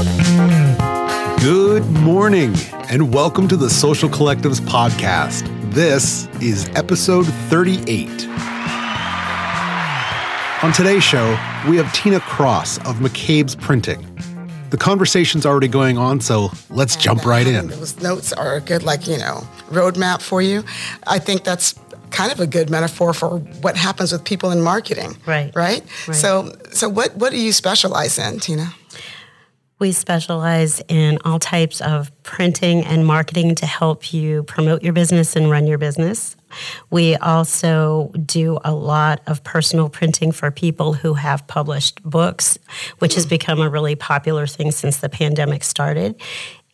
Good morning, and welcome to the Social Collectives podcast. This is episode 38. On today's show, we have Tina Cross of McCabe's Printing. The conversation's already going on, so let's jump right in. Those notes are a good, like, you know, roadmap for you. I think that's kind of a good metaphor for what happens with people in marketing. Right. Right? Right. So so what what do you specialize in, Tina? We specialize in all types of printing and marketing to help you promote your business and run your business. We also do a lot of personal printing for people who have published books, which has become a really popular thing since the pandemic started.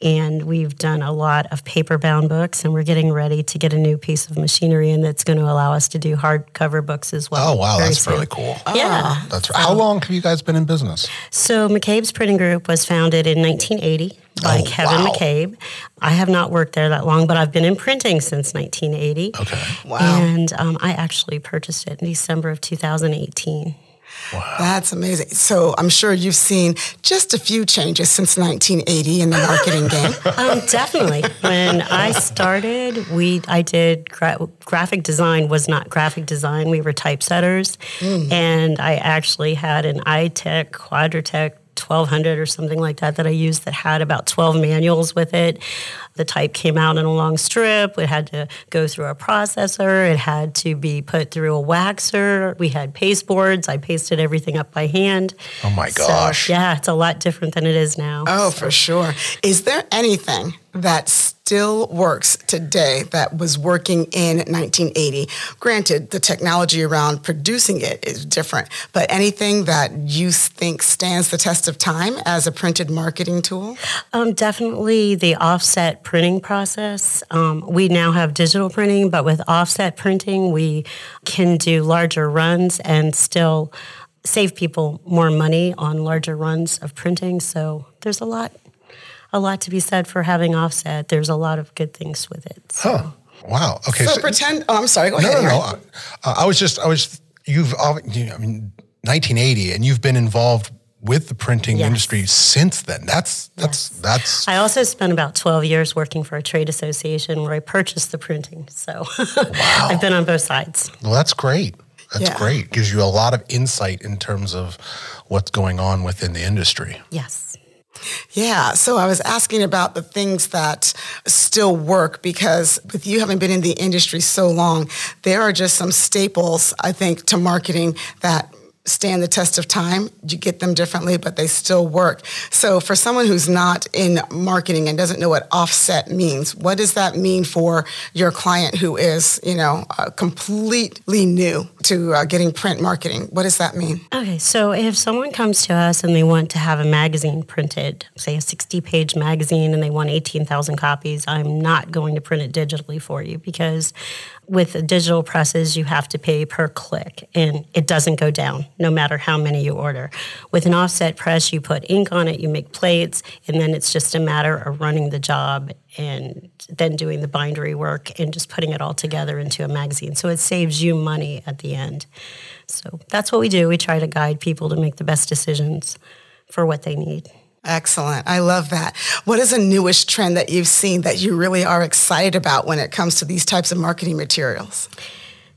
And we've done a lot of paper bound books, and we're getting ready to get a new piece of machinery in that's going to allow us to do hardcover books as well. Oh wow, that's soon. really cool. Yeah. That's right. How long have you guys been in business? So McCabe's Printing Group was founded in 1980 by Oh, Kevin wow. McCabe. I have not worked there that long, but I've been in printing since 1980. Okay. Wow. And um, I actually purchased it in December of 2018. That's amazing. So I'm sure you've seen just a few changes since 1980 in the marketing game. Um, definitely. When I started, we I did gra- graphic design was not graphic design. We were typesetters, and I actually had an Itek Quadritek 1200 or something like that that I used that had about 12 manuals with it. The type came out in a long strip. It had to go through a processor. It had to be put through a waxer. We had paste boards. I pasted everything up by hand. Oh my So, gosh. yeah, it's a lot different than it is now. Oh, for sure. Is there anything that still works today that was working in 1980? Granted, the technology around producing it is different, but anything that you think stands the test of time as a printed marketing tool? Um, definitely the offset printing process. Um, we now have digital printing, but with offset printing, we can do larger runs and still save people more money on larger runs of printing. So there's a lot, a lot to be said for having offset. There's a lot of good things with it. So. Huh. Wow. Okay. So, pretend. Oh, I'm sorry. Go no, ahead. no, no. Aaron. Uh, I was just, I was, you've, I mean, 1980, and you've been involved with the printing Yes. industry since then. That's, that's, that's, I also spent about 12 years working for a trade association where I purchased the printing. So wow. I've been on both sides. well, that's great. That's Yeah. great. Gives you a lot of insight in terms of what's going on within the industry. Yes. Yeah, so I was asking about the things that still work because with you having been in the industry so long, there are just some staples, I think, to marketing that stand the test of time. You get them differently, but they still work. So for someone who's not in marketing and doesn't know what offset means, what does that mean for your client who is, you know, uh, completely new to uh, getting print marketing? What does that mean? Okay, so if someone comes to us and they want to have a magazine printed, say a 60 page magazine, and they want 18,000 copies, I'm not going to print it digitally for you because with digital presses, you have to pay per click and it doesn't go down no matter how many you order. With an offset press, you put ink on it, you make plates, and then it's just a matter of running the job and then doing the bindery work and just putting it all together into a magazine. So it saves you money at the end. So that's what we do. We try to guide people to make the best decisions for what they need. Excellent. I love that. What is a newish trend that you've seen that you really are excited about when it comes to these types of marketing materials?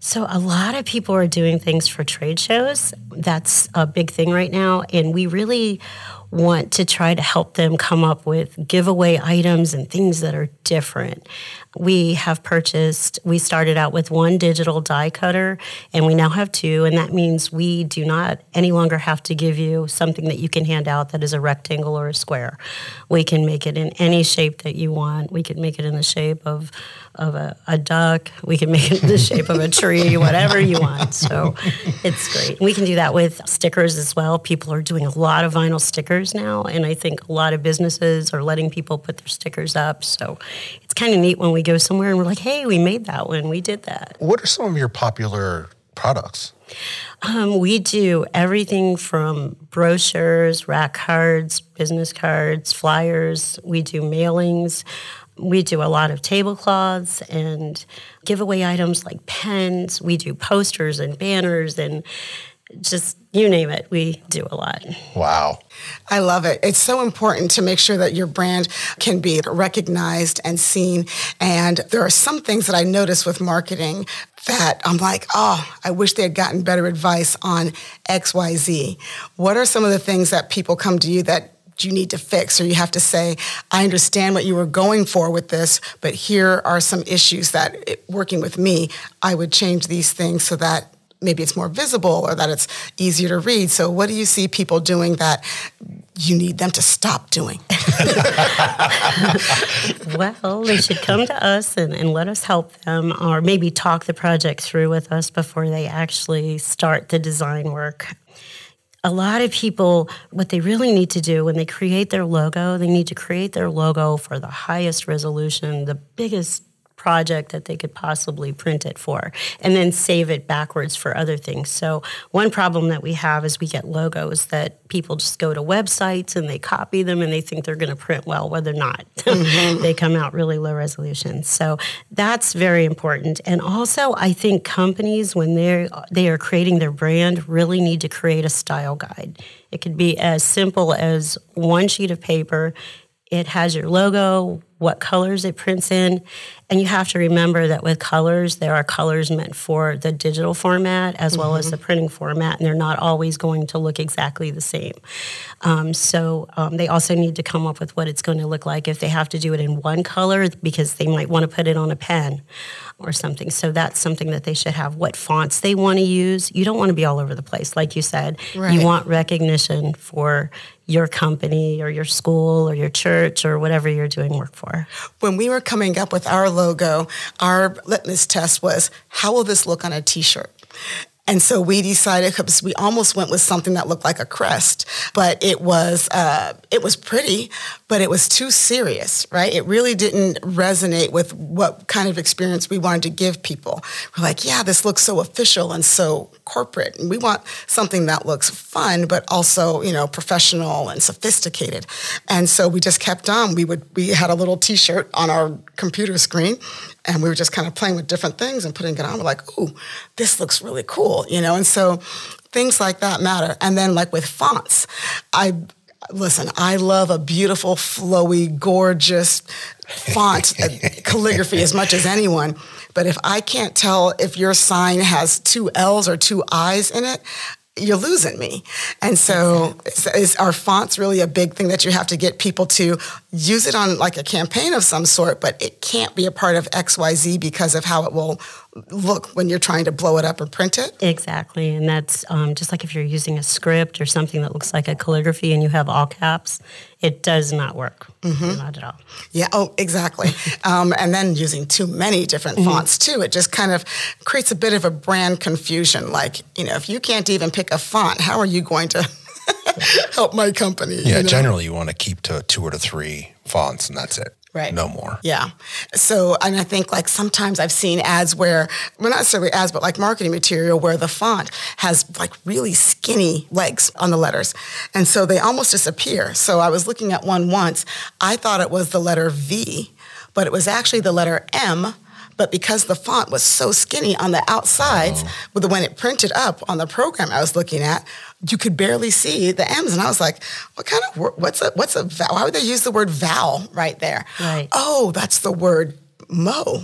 So, a lot of people are doing things for trade shows. That's a big thing right now. And we really want to try to help them come up with giveaway items and things that are different. We have purchased, we started out with one digital die cutter and we now have two. And that means we do not any longer have to give you something that you can hand out that is a rectangle or a square. We can make it in any shape that you want. We can make it in the shape of, of a, a duck. We can make it in the shape of a tree, whatever you want. So it's great. We can do that with stickers as well. People are doing a lot of vinyl stickers now, and I think a lot of businesses are letting people put their stickers up. So it's kind of neat when we go somewhere and we're like, hey, we made that one, we did that. What are some of your popular products? Um, we do everything from brochures, rack cards, business cards, flyers. We do mailings. We do a lot of tablecloths and giveaway items like pens. We do posters and banners and just you name it, we do a lot. Wow. I love it. It's so important to make sure that your brand can be recognized and seen. And there are some things that I notice with marketing that I'm like, oh, I wish they had gotten better advice on XYZ. What are some of the things that people come to you that you need to fix or you have to say i understand what you were going for with this but here are some issues that working with me i would change these things so that maybe it's more visible or that it's easier to read. So, what do you see people doing that you need them to stop doing? well, they should come to us and, and let us help them, or maybe talk the project through with us before they actually start the design work. A lot of people, what they really need to do when they create their logo, they need to create their logo for the highest resolution, the biggest project that they could possibly print it for and then save it backwards for other things. So, one problem that we have is we get logos that people just go to websites and they copy them and they think they're going to print well, whether or not. Mm-hmm. they come out really low resolution. So, that's very important. And also, I think companies, when they're, they are creating their brand, really need to create a style guide. It could be as simple as one sheet of paper. It has your logo, what colors it prints in. And you have to remember that with colors, there are colors meant for the digital format as mm-hmm. well as mm-hmm. the printing format, and they're not always going to look exactly the same. Um, so um, they also need to come up with what it's going to look like if they have to do it in one color because they might want to put it on a pen or something. So that's something that they should have. What fonts they want to use. You don't want to be all over the place, like you said. Right. You want recognition for your company or your school or your church or whatever you're doing work for. When we were coming up with our logo, our litmus test was how will this look on a t shirt? And so we decided because we almost went with something that looked like a crest, but it was uh, it was pretty, but it was too serious, right? It really didn't resonate with what kind of experience we wanted to give people. We're like, yeah, this looks so official and so corporate, and we want something that looks fun, but also you know professional and sophisticated. And so we just kept on. We would we had a little T-shirt on our computer screen, and we were just kind of playing with different things and putting it on. We're like, ooh, this looks really cool, you know? And so things like that matter. And then like with fonts, I listen, I love a beautiful, flowy, gorgeous font calligraphy as much as anyone. But if I can't tell if your sign has two L's or two I's in it, you're losing me. And so is, our fonts really a big thing that you have to get people to use it on like a campaign of some sort, but it can't be a part of XYZ because of how it will look when you're trying to blow it up or print it. Exactly. And that's um, just like if you're using a script or something that looks like a calligraphy and you have all caps, it does not work. Mm-hmm. Not at all. Yeah. Oh, exactly. um, and then using too many different mm-hmm. fonts too, it just kind of creates a bit of a brand confusion. Like, you know, if you can't even pick a font, how are you going to help my company? Yeah. You know? Generally, you want to keep to two or to three fonts, and that's it. Right. No more. Yeah. So, and I think like sometimes I've seen ads where, well, not necessarily ads, but like marketing material where the font has like really skinny legs on the letters. And so they almost disappear. So I was looking at one once. I thought it was the letter V, but it was actually the letter M but because the font was so skinny on the outsides, oh. with when it printed up on the program I was looking at, you could barely see the M's. And I was like, what kind of word, what's a, what's a vowel? Why would they use the word vowel right there? Right. Oh, that's the word mo.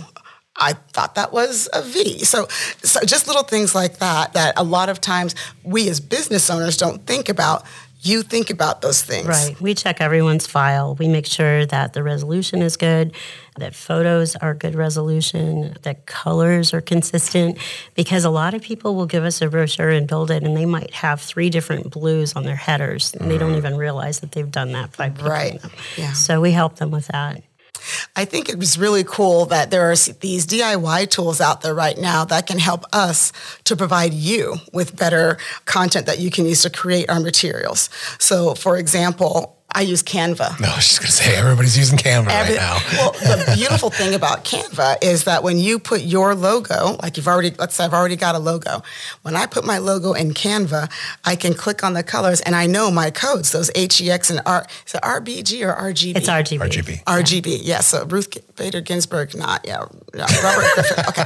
I thought that was a V. So, so just little things like that, that a lot of times we as business owners don't think about you think about those things. Right. We check everyone's file. We make sure that the resolution is good, that photos are good resolution, that colors are consistent, because a lot of people will give us a brochure and build it, and they might have three different blues on their headers, and they don't mm. even realize that they've done that by right. Yeah. So we help them with that. I think it was really cool that there are these DIY tools out there right now that can help us to provide you with better content that you can use to create our materials. So, for example, I use Canva. No, I was just going to say everybody's using Canva Every- right now. well, the beautiful thing about Canva is that when you put your logo, like you've already, let's say I've already got a logo. When I put my logo in Canva, I can click on the colors and I know my codes, those HEX and R. Is it RBG or RGB? It's RGB. RGB. RGB, yes. So Ruth Bader Ginsburg, not yeah, no, Robert Griffin. Okay,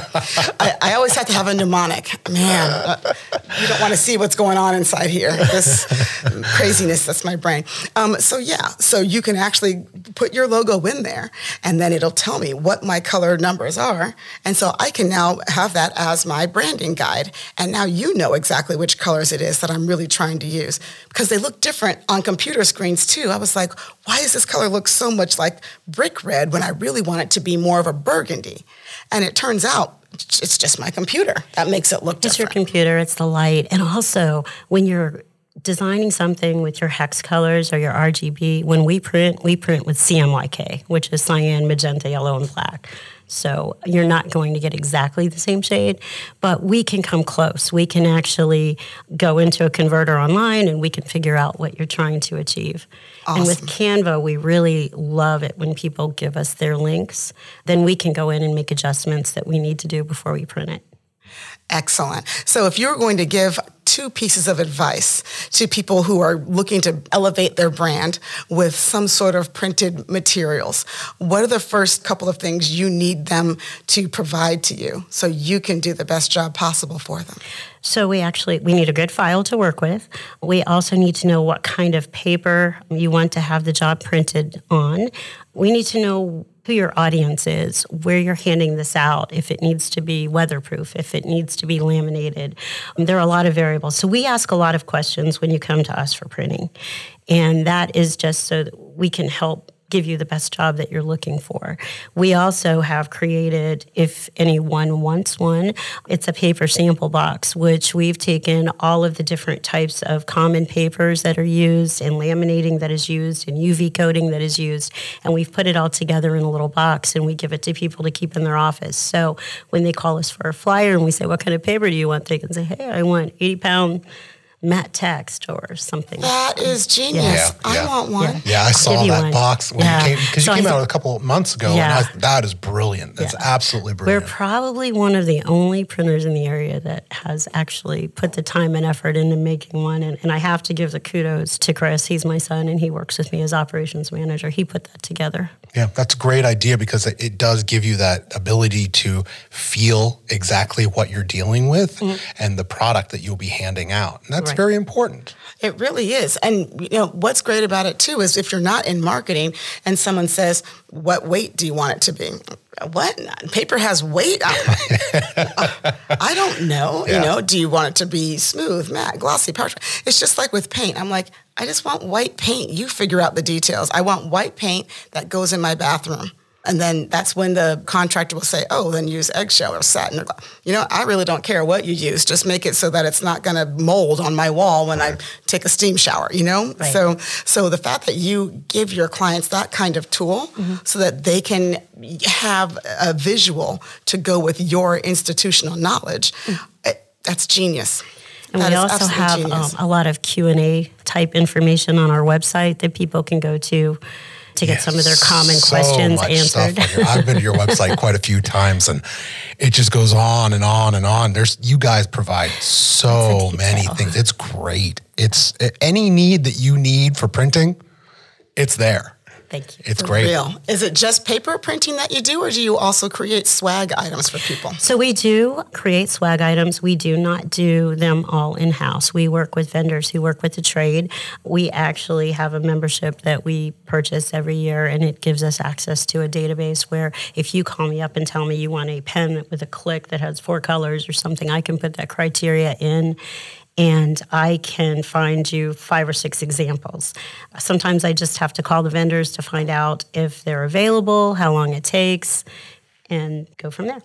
I, I always have to have a mnemonic. Man, uh, you don't want to see what's going on inside here. This craziness. That's my brain. Um, so yeah, so you can actually put your logo in there, and then it'll tell me what my color numbers are, and so I can now have that as my branding guide. And now you know exactly which colors it is that I'm really trying to use because they look different on computer screens too. I was like, why does this color look so much like brick red when I really want it to be more of a burgundy? And it turns out it's just my computer that makes it look It's your computer, it's the light. And also, when you're designing something with your hex colors or your RGB, when we print, we print with CMYK, which is cyan, magenta, yellow, and black. So you're not going to get exactly the same shade, but we can come close. We can actually go into a converter online and we can figure out what you're trying to achieve. And with Canva, we really love it when people give us their links. Then we can go in and make adjustments that we need to do before we print it. Excellent. So if you're going to give two pieces of advice to people who are looking to elevate their brand with some sort of printed materials, what are the first couple of things you need them to provide to you so you can do the best job possible for them? So we actually we need a good file to work with. We also need to know what kind of paper you want to have the job printed on. We need to know who your audience is, where you're handing this out, if it needs to be weatherproof, if it needs to be laminated. Um, there are a lot of variables. So we ask a lot of questions when you come to us for printing. And that is just so that we can help give you the best job that you're looking for. We also have created, if anyone wants one, it's a paper sample box, which we've taken all of the different types of common papers that are used and laminating that is used and UV coating that is used. And we've put it all together in a little box and we give it to people to keep in their office. So when they call us for a flyer and we say, What kind of paper do you want? They can say, Hey, I want 80 pound matte text or something. That is genius. Yeah, I yeah. want one. Yeah. Yeah, I I'll saw that one. box when Yeah. you came because So you I came out a couple months ago, Yeah. and I, that is brilliant. That's Yeah. absolutely We're probably one of the only printers in the area that has actually put the time and effort into making one. And, and I have to give the kudos to Chris. He's my son and he works with me as operations manager. He put that together. yeah, that's a great idea because it, it does give you that ability to feel exactly what you're dealing with mm-hmm. and the product that you'll be handing out. And that's Right. very important. It really is. And you know what's great about it too is if you're not in marketing and someone says, "What weight do you want it to be?" What paper has weight? I, I don't know. Yeah. You know, do you want it to be smooth, matte, glossy, parchment? It's just like with paint. I'm like, I just want white paint. You figure out the details. I want white paint that goes in my bathroom. And then that's when the contractor will say, "Oh, then use eggshell or satin." Or, gla-" you know, I really don't care what you use. Just make it so that it's not going to mold on my wall when I take a steam shower. You know, Right. so so the fact that you give your clients that kind of tool Mm-hmm. so that they can have a visual to go with your institutional knowledge, eh, that's genius. And That we also have um, a lot of Q&A type information on our website that people can go to to get some of their common So questions answered. your- I've been to your website quite a few times, and it just goes on and on and on. There's you guys provide so many things. It's great. It's any need that you need for printing, it's there. Thank you. It's great. Real. Is it just paper printing that you do, or do you also create swag items for people? So we do create swag items. We do not do them all in house. We work with vendors who work with the trade. We actually have a membership that we purchase every year, and it gives us access to a database where if you call me up and tell me you want a pen with a click that has four colors or something, I can put that criteria in. And I can find you five or six examples. Sometimes I just have to call the vendors to find out if they're available, how long it takes, and go from there.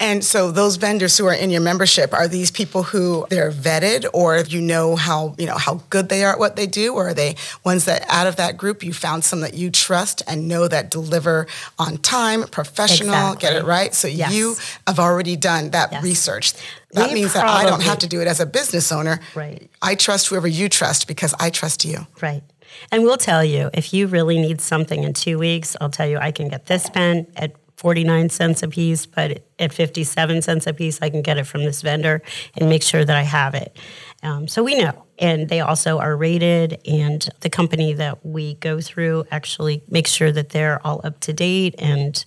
And so those vendors who are in your membership are these people who they're vetted or you know how you know how good they are at what they do or are they ones that out of that group you found some that you trust and know that deliver on time professional get it right so Yes. you have already done that Yes. research that We means that I don't have to do it as a business owner Right. I trust whoever you trust because I trust you Right. And we'll tell you if you really need something in two weeks, I'll tell you I can get this pen at 49 cents a piece, but at 57 cents a piece, I can get it from this vendor and make sure that I have it. Um, so we know. And they also are rated, and the company that we go through actually makes sure that they're all up to date and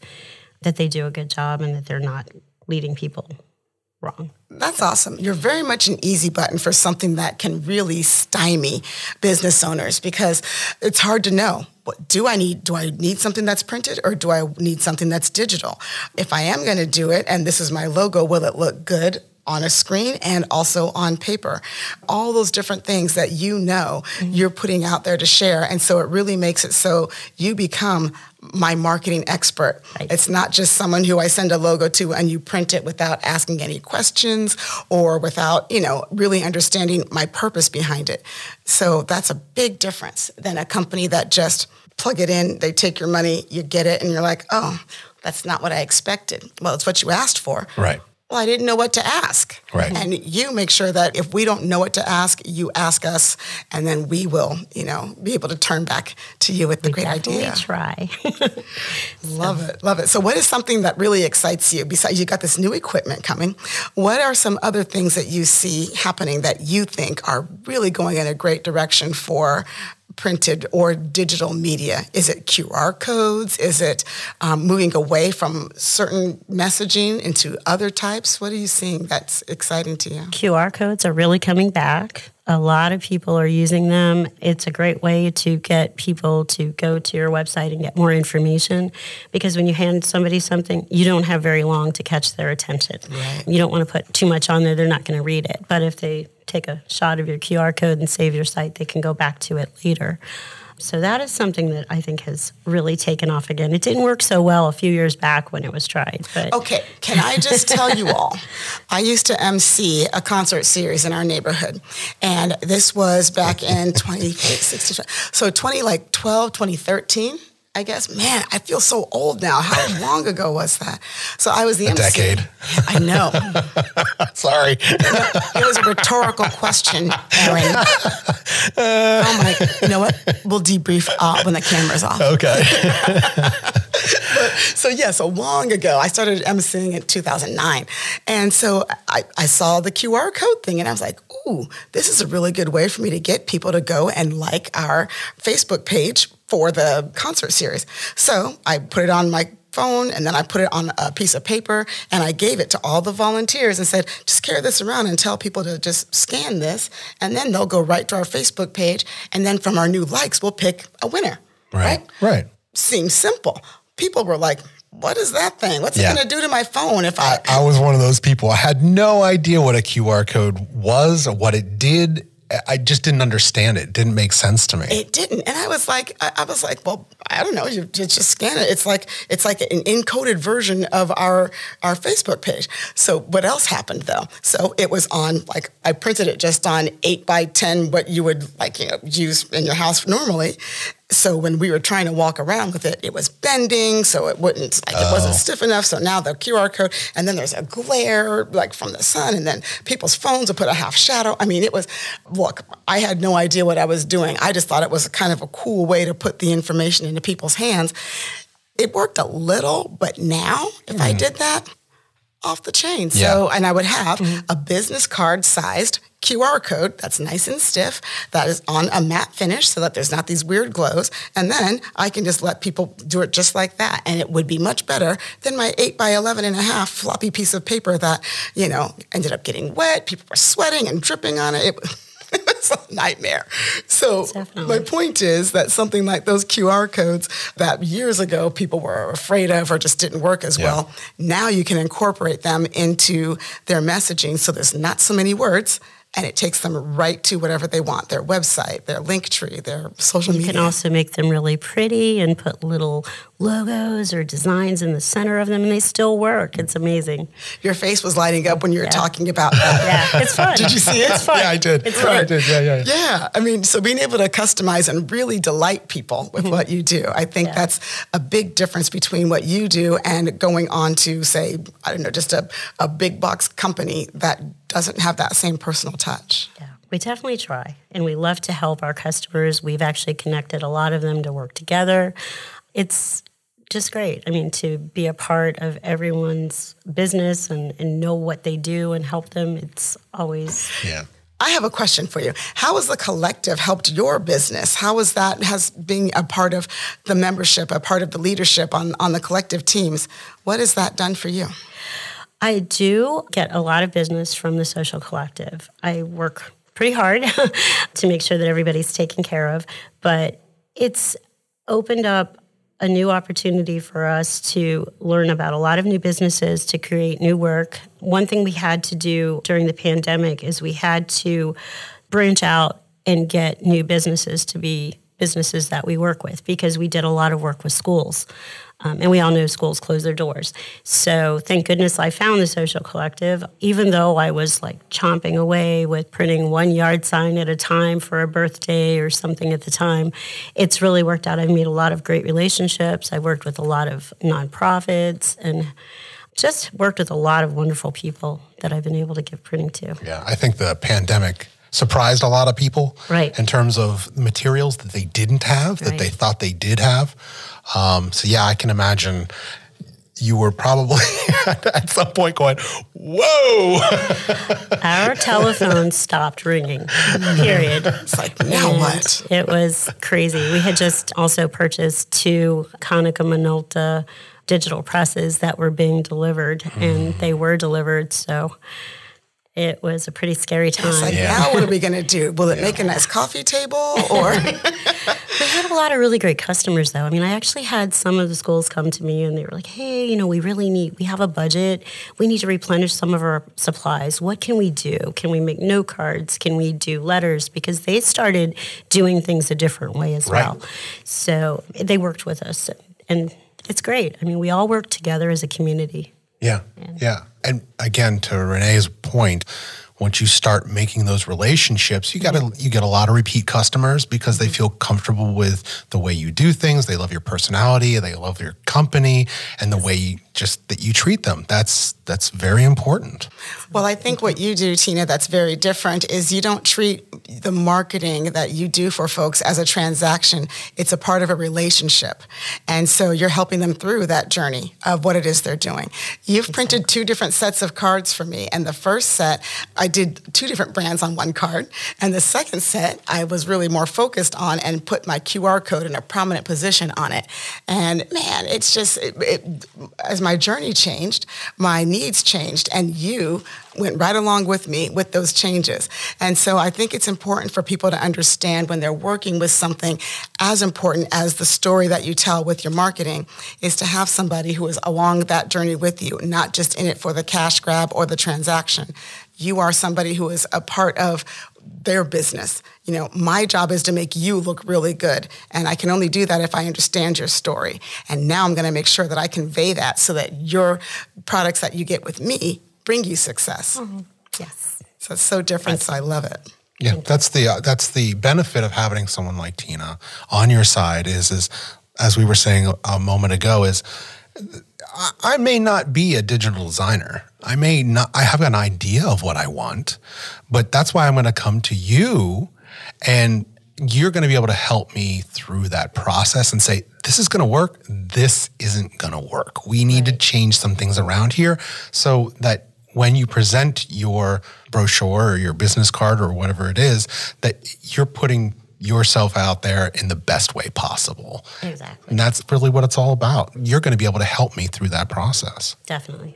that they do a good job and that they're not leading people wrong. That's awesome. You're very much an easy button for something that can really stymie business owners because it's hard to know. Do I need? Do I need something that's printed or do I need something that's digital? If I am going to do it and this is my logo, will it look good on a screen and also on paper. All those different things that you know mm-hmm. you're putting out there to share. And so it really makes it so you become my marketing expert. Right. It's not just someone who I send a logo to and you print it without asking any questions or without, you know, really understanding my purpose behind it. So that's a big difference than a company that just plug it in, they take your money, you get it, and you're like, oh, that's not what I expected. Well, it's what you asked for. Right well, I didn't know what to ask. Right. And you make sure that if we don't know what to ask, you ask us, and then we will, you know, be able to turn back to you with the we great idea. We try. love it, love it. So, what is something that really excites you? Besides, you got this new equipment coming. What are some other things that you see happening that you think are really going in a great direction for printed or digital media? Is it QR codes? Is it um, moving away from certain messaging into other types? What are you seeing that's exciting to you? QR codes are really coming back. A lot of people are using them. It's a great way to get people to go to your website and get more information because when you hand somebody something, you don't have very long to catch their attention. Right. You don't want to put too much on there, they're not going to read it. But if they take a shot of your QR code and save your site, they can go back to it later. So that is something that I think has really taken off again. It didn't work so well a few years back when it was tried. But okay, can I just tell you all? I used to MC a concert series in our neighborhood, and this was back in 2016. So 20 like 12, 2013. I guess, man, I feel so old now. How long ago was that? So I was the a MC. decade. I know. Sorry. it was a rhetorical question, Aaron. Uh, oh my, you know what? We'll debrief uh, when the camera's off. Okay. but, so yeah, so long ago, I started emceeing in 2009. And so I, I saw the QR code thing and I was like, ooh, this is a really good way for me to get people to go and like our Facebook page for the concert series. So I put it on my phone and then I put it on a piece of paper and I gave it to all the volunteers and said, just carry this around and tell people to just scan this and then they'll go right to our Facebook page and then from our new likes we'll pick a winner. Right. Right. right. Seems simple. People were like, what is that thing? What's yeah. it going to do to my phone if I, I? I was one of those people. I had no idea what a QR code was or what it did I just didn't understand it. it. Didn't make sense to me. It didn't, and I was like, I, I was like, well, I don't know. You, you, just scan it. It's like it's like an encoded version of our our Facebook page. So what else happened though? So it was on like I printed it just on eight by ten, what you would like you know use in your house normally, so when we were trying to walk around with it, it was bending, so it wouldn't like oh. it wasn't oh. stiff enough. So now the QR code, and then there's a glare like from the sun, and then people's phones would put a half shadow. I mean, it was look. I had no idea what I was doing. I just thought it was kind of a cool way to put the information into people's hands. It worked a little, but now if mm. I hmm. did that, off the chain. Yeah. So, and I would have mm-hmm. a business card sized QR code that's nice and stiff, that is on a matte finish so that there's not these weird glows. And then I can just let people do it just like that. And it would be much better than my 8 by 11 and a half floppy piece of paper that, you know, ended up getting wet. People were sweating and dripping on it. it it's a nightmare. So Definitely. my point is that something like those QR codes that years ago people were afraid of or just didn't work as yeah. well, now you can incorporate them into their messaging so there's not so many words and it takes them right to whatever they want their website, their link tree, their social you media. You can also make them really pretty and put little logos or designs in the center of them, and they still work. It's amazing. Your face was lighting up when you were yeah. talking about that. yeah, it's fun. did you see it? It's fun. Yeah, I did. It's fun. I did. Yeah, yeah, yeah. Yeah. I mean, so being able to customize and really delight people with mm-hmm. what you do, I think yeah. that's a big difference between what you do and going on to, say, I don't know, just a, a big box company that doesn't have that same personal touch. Yeah. We definitely try, and we love to help our customers. We've actually connected a lot of them to work together. It's just great. I mean, to be a part of everyone's business and, and know what they do and help them, it's always Yeah. I have a question for you. How has the collective helped your business? How is that has being a part of the membership, a part of the leadership on, on the collective teams? What has that done for you? I do get a lot of business from the social collective. I work pretty hard to make sure that everybody's taken care of, but it's opened up a new opportunity for us to learn about a lot of new businesses, to create new work. One thing we had to do during the pandemic is we had to branch out and get new businesses to be businesses that we work with because we did a lot of work with schools. Um, and we all know schools close their doors. So thank goodness I found the Social Collective, even though I was like chomping away with printing one yard sign at a time for a birthday or something at the time. It's really worked out. I've made a lot of great relationships. I've worked with a lot of nonprofits and just worked with a lot of wonderful people that I've been able to give printing to. Yeah, I think the pandemic surprised a lot of people Right. in terms of materials that they didn't have that Right. they thought they did have. Um, so yeah, I can imagine you were probably at some point going, "Whoa!" Our telephone stopped ringing, period. It's like, now And what? It was crazy. We had just also purchased two Konica Minolta digital presses that were being delivered, and they were delivered. So it was a pretty scary time. It's like, Yeah. now what are we going to do? Will it make a nice coffee table or? We had a lot of really great customers, though. I mean, I actually had some of the schools come to me and they were like, hey, you know, we really need, we have a budget. We need to replenish some of our supplies. What can we do? Can we make note cards? Can we do letters? Because they started doing things a different way as Right. well. So they worked with us and it's great. I mean, we all work together as a community. Yeah, yeah. And again, to Renee's point, once you start making those relationships, you got to you get a lot of repeat customers because they mm-hmm. feel comfortable with the way you do things. They love your personality, they love your company, and the way you, just that you treat them. That's that's very important. Well, I think what you do, Tina, that's very different is you don't treat the marketing that you do for folks as a transaction. It's a part of a relationship. And so you're helping them through that journey of what it is they're doing. You've printed two different sets of cards for me. And the first set, I did two different brands on one card. And the second set, I was really more focused on and put my QR code in a prominent position on it. And man, it's just, it, it, as my journey changed, my needs changed, and you went right along with me with those changes. And so I think it's important for people to understand when they're working with something as important as the story that you tell with your marketing is to have somebody who is along that journey with you, not just in it for the cash grab or the transaction. You are somebody who is a part of their business. You know, my job is to make you look really good. And I can only do that if I understand your story. And now I'm going to make sure that I convey that so that your products that you get with me bring you success. Yes. So it's so different. So I love it. Yeah, that's the uh, that's the benefit of having someone like Tina on your side. Is is as we were saying a, a moment ago is. I- I may not be a digital designer. I may not, I have an idea of what I want, but that's why I'm going to come to you and you're going to be able to help me through that process and say, this is going to work. This isn't going to work. We need to change some things around here so that when you present your brochure or your business card or whatever it is, that you're putting yourself out there in the best way possible. Exactly. And that's really what it's all about. You're going to be able to help me through that process. Definitely.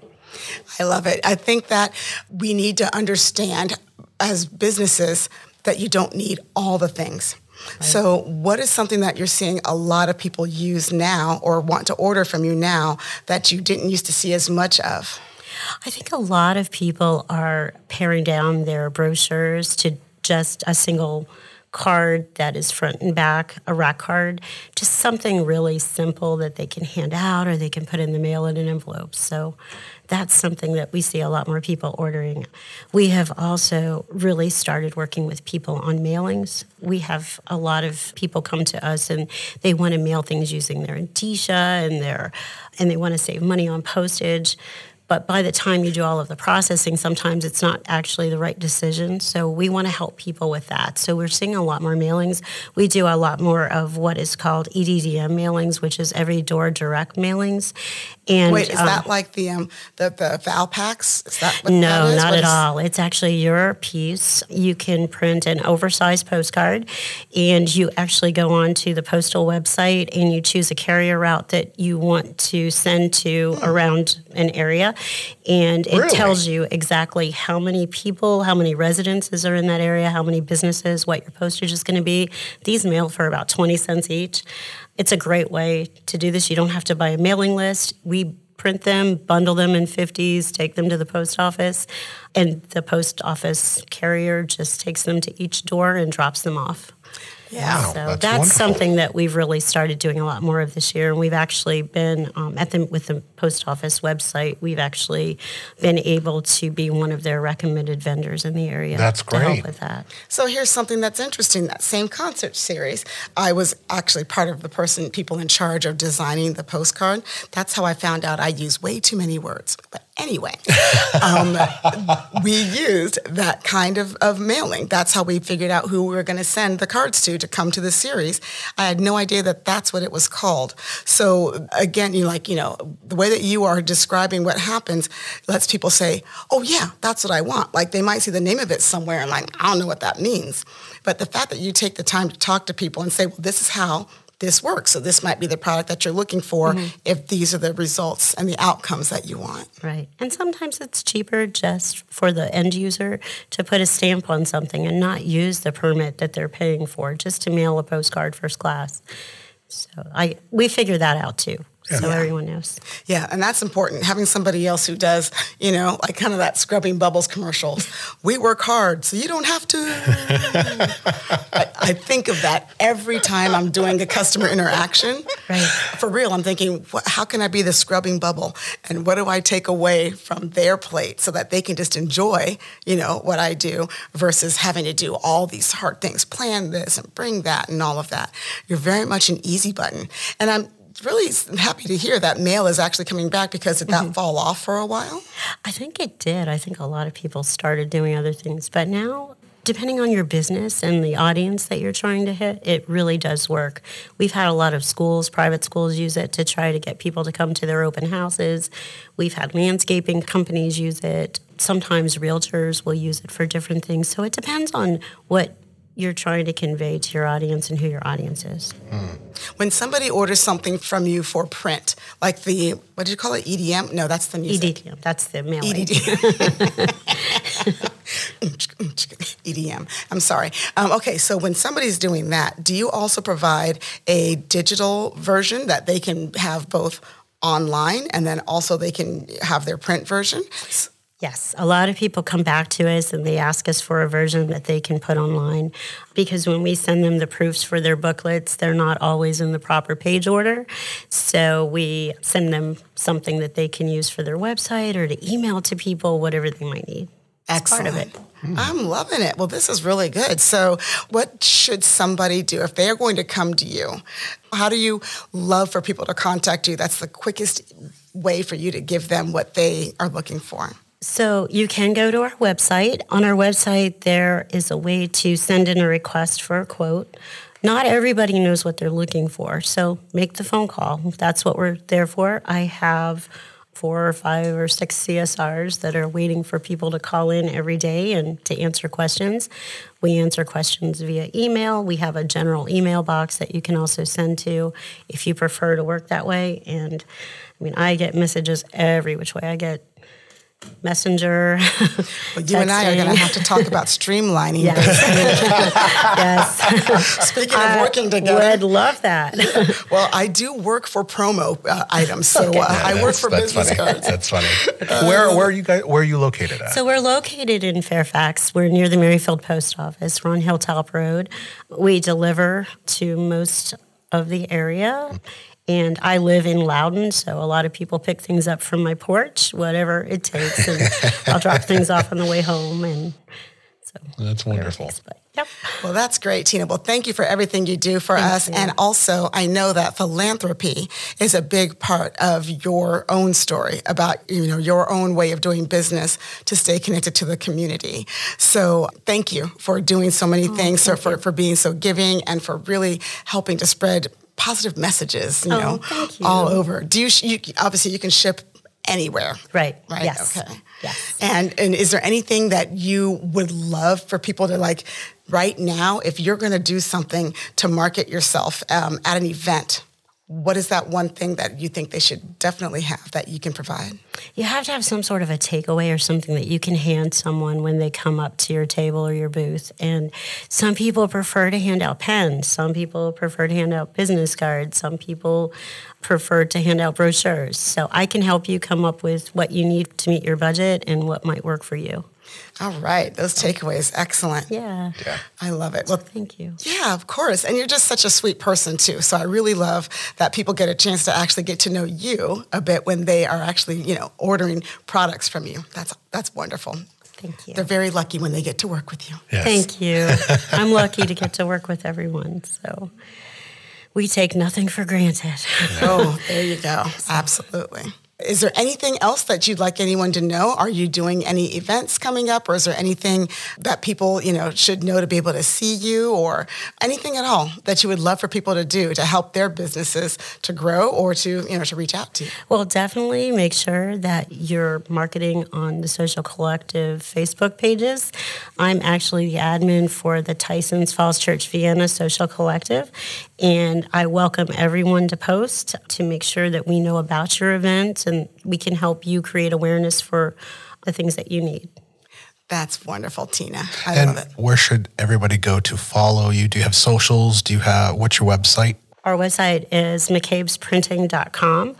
I love it. I think that we need to understand as businesses that you don't need all the things. So, what is something that you're seeing a lot of people use now or want to order from you now that you didn't used to see as much of? I think a lot of people are paring down their brochures to just a single card that is front and back, a rack card, just something really simple that they can hand out or they can put in the mail in an envelope. So that's something that we see a lot more people ordering. We have also really started working with people on mailings. We have a lot of people come to us and they want to mail things using their Indicia and their and they want to save money on postage. But by the time you do all of the processing, sometimes it's not actually the right decision. So we want to help people with that. So we're seeing a lot more mailings. We do a lot more of what is called EDDM mailings, which is every door direct mailings. And Wait, is um, that like the um the the Valpaks? Is that what no, that is? not What at is- all. It's actually your piece. You can print an oversized postcard and you actually go on to the postal website and you choose a carrier route that you want to send to around an area. And it Really? tells you exactly how many people, how many residences are in that area, how many businesses, what your postage is going to be. These mail for about 20 cents each. It's a great way to do this. You don't have to buy a mailing list. We print them, bundle them in 50s, take them to the post office, and the post office carrier just takes them to each door and drops them off. Yeah. So that's that's, something that we've really started doing a lot more of this year, and we've actually been um, at the with the post office website. We've actually been able to be one of their recommended vendors in the area. That's To help great. with that. So here's something that's interesting. That same concert series, I was actually part of the person, people in charge of designing the postcard. That's how I found out I use way too many words. But anyway, um, we used that kind of, of mailing. That's how we figured out who we were going to send the cards to to come to the series. I had no idea that that's what it was called. So again, you like, you know, the way that you are describing what happens lets people say, oh, yeah, that's what I want. Like they might see the name of it somewhere and like, I don't know what that means. But the fact that you take the time to talk to people and say, well, this is how this works. So this might be the product that you're looking for mm-hmm. if these are the results and the outcomes that you want. Right. And sometimes it's cheaper just for the end user to put a stamp on something and not use the permit that they're paying for just to mail a postcard first class. So I we figure that out too. So everyone knows. Yeah, and that's important. Having somebody else who does, you know, like kind of that scrubbing bubbles commercials. We work hard, so you don't have to. I, I think of that every time I'm doing a customer interaction. Right. For real, I'm thinking, what, how can I be the scrubbing bubble? And what do I take away from their plate so that they can just enjoy, you know, what I do versus having to do all these hard things, plan this and bring that and all of that. You're very much an easy button. And I'm really happy to hear that mail is actually coming back because did that mm-hmm. fall off for a while? I think it did. I think a lot of people started doing other things, but now depending on your business and the audience that you're trying to hit, it really does work. We've had a lot of schools, private schools use it to try to get people to come to their open houses. We've had landscaping companies use it. Sometimes realtors will use it for different things. So it depends on what you're trying to convey to your audience and who your audience is. When somebody orders something from you for print, like the, what did you call it, EDM? No, that's the music. EDT, that's the mailing. EDM. EDM. I'm sorry. Um, okay, so when somebody's doing that, do you also provide a digital version that they can have both online and then also they can have their print version? Yes, a lot of people come back to us and they ask us for a version that they can put online because when we send them the proofs for their booklets, they're not always in the proper page order. So we send them something that they can use for their website or to email to people, whatever they might need. It's part of Excellent. it. Hmm. I'm loving it. Well, this is really good. So, what should somebody do if they are going to come to you? How do you love for people to contact you? That's the quickest way for you to give them what they are looking for. So you can go to our website. On our website, there is a way to send in a request for a quote. Not everybody knows what they're looking for, so make the phone call. That's what we're there for. I have four or five or six CSRs that are waiting for people to call in every day and to answer questions. We answer questions via email. We have a general email box that you can also send to if you prefer to work that way. And I mean, I get messages every which way. I get messenger. But you and I are going to have to talk about streamlining. Yes. yes. Speaking of I working together, I would love that. well, I do work for promo uh, items, so uh, I work for that's business funny. cards. That's funny. where where are you guys? Where are you located at? so we're located in Fairfax. We're near the Merrifield Post Office. We're on Hilltop Road. We deliver to most of the area. And I live in Loudoun, so a lot of people pick things up from my porch, whatever it takes. And I'll drop things off on the way home. And So That's wonderful. but, yep. Well, that's great, Tina. Well, thank you for everything you do for us. And also, I know that philanthropy is a big part of your own story about, you know, your own way of doing business to stay connected to the community. So thank you for doing so many oh, things, so for, for being so giving and for really helping to spread positive messages, you Oh, know, you. all over. Do you, you, obviously you can ship anywhere. Right. Right. Yes. Okay. Yes. And and is there anything that you would love for people to like right now? If you're going to do something to market yourself um, at an event, what is that one thing that you think they should definitely have that you can provide? You have to have some sort of a takeaway or something that you can hand someone when they come up to your table or your booth. And some people prefer to hand out pens. Some people prefer to hand out business cards. Some people prefer to hand out brochures. So I can help you come up with what you need to meet your budget and what might work for you. All right, those takeaways, excellent. Yeah. Yeah. I love it. Well, Thank you. Yeah, of course. And you're just such a sweet person, too. So I really love that people get a chance to actually get to know you a bit when they are actually, you know, ordering products from you. That's that's wonderful. Thank you. They're very lucky when they get to work with you. Yes. Thank you. I'm lucky to get to work with everyone. So we take nothing for granted. Oh, there you go. Absolutely. Is there anything else that you'd like anyone to know? Are you doing any events coming up, or is there anything that people, you know, should know to be able to see you, or anything at all that you would love for people to do to help their businesses to grow or to, you know, to reach out to you? Well, definitely make sure that you're marketing on the Social Collective Facebook pages. I'm actually the admin for the Tyson's Falls Church Vienna Social Collective, and I welcome everyone to post to make sure that we know about your event and we can help you create awareness for the things that you need. That's wonderful, Tina. I And love it. where should everybody go to follow you? Do you have socials? Do you have what's your website? Our website is mccabe'sprinting.com.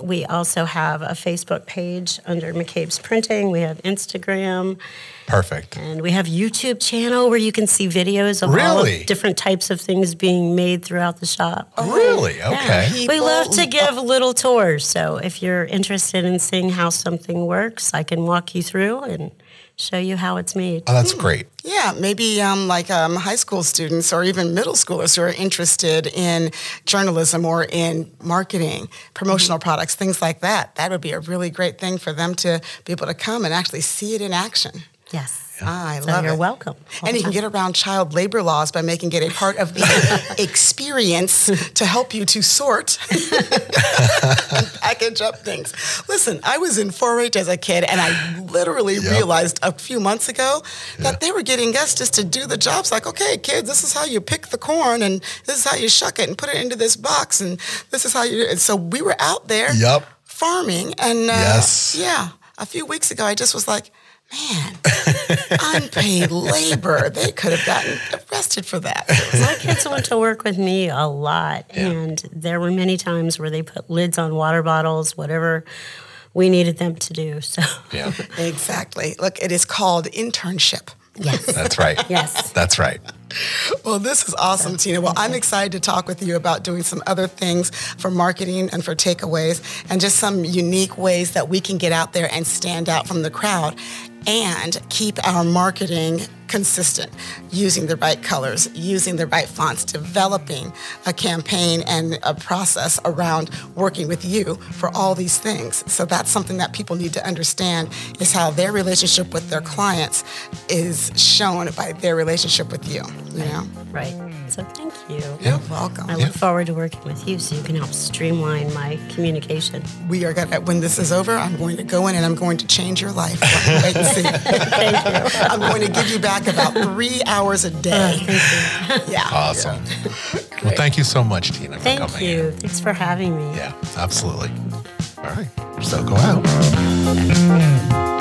We also have a Facebook page under McCabe's Printing. We have Instagram. Perfect. And we have YouTube channel where you can see videos of all Really? of different types of things being made throughout the shop. Oh, really? Okay. People- We love to give little tours. So if you're interested in seeing how something works, I can walk you through and show you how it's made. Oh, that's great. Yeah, maybe um, like um, high school students or even middle schoolers who are interested in journalism or in marketing, promotional products, things like that. That would be a really great thing for them to be able to come and actually see it in action. Yes. I So love you're it. welcome. And you can get around child labor laws by making it a part of the experience to help you to sort and package up things. Listen, I was in 4-H as a kid, and I literally realized a few months ago that they were getting us just to do the jobs. Like, okay, kids, this is how you pick the corn, and this is how you shuck it and put it into this box, and this is how you. And so we were out there Yep. farming, and uh, Yes. yeah, a few weeks ago, I just was like. Man, unpaid labor. They could have gotten arrested for that. My kids went to work with me a lot, and there were many times where they put lids on water bottles, whatever we needed them to do. So, Yeah. Exactly. Look, it is called internship. yes, That's right. yes. That's right. Well, this is awesome, Tina. Well, I'm excited to talk with you about doing some other things for marketing and for takeaways and just some unique ways that we can get out there and stand out from the crowd and keep our marketing consistent, using the right colors, using the right fonts, developing a campaign and a process around working with you for all these things. So that's something that people need to understand is how their relationship with their clients is shown by their relationship with you, you know? Right. So, thank you. You're welcome. I look forward to working with you so you can help streamline my communication. We are gonna when this is over, I'm going to go in and I'm going to change your life. Wait and see. Thank you. I'm going to give you back about three hours a oh, day. Yeah. Awesome. Well, thank you so much, Tina, for Thank coming you. in. Thanks for having me. Yeah, absolutely. All right. So go out.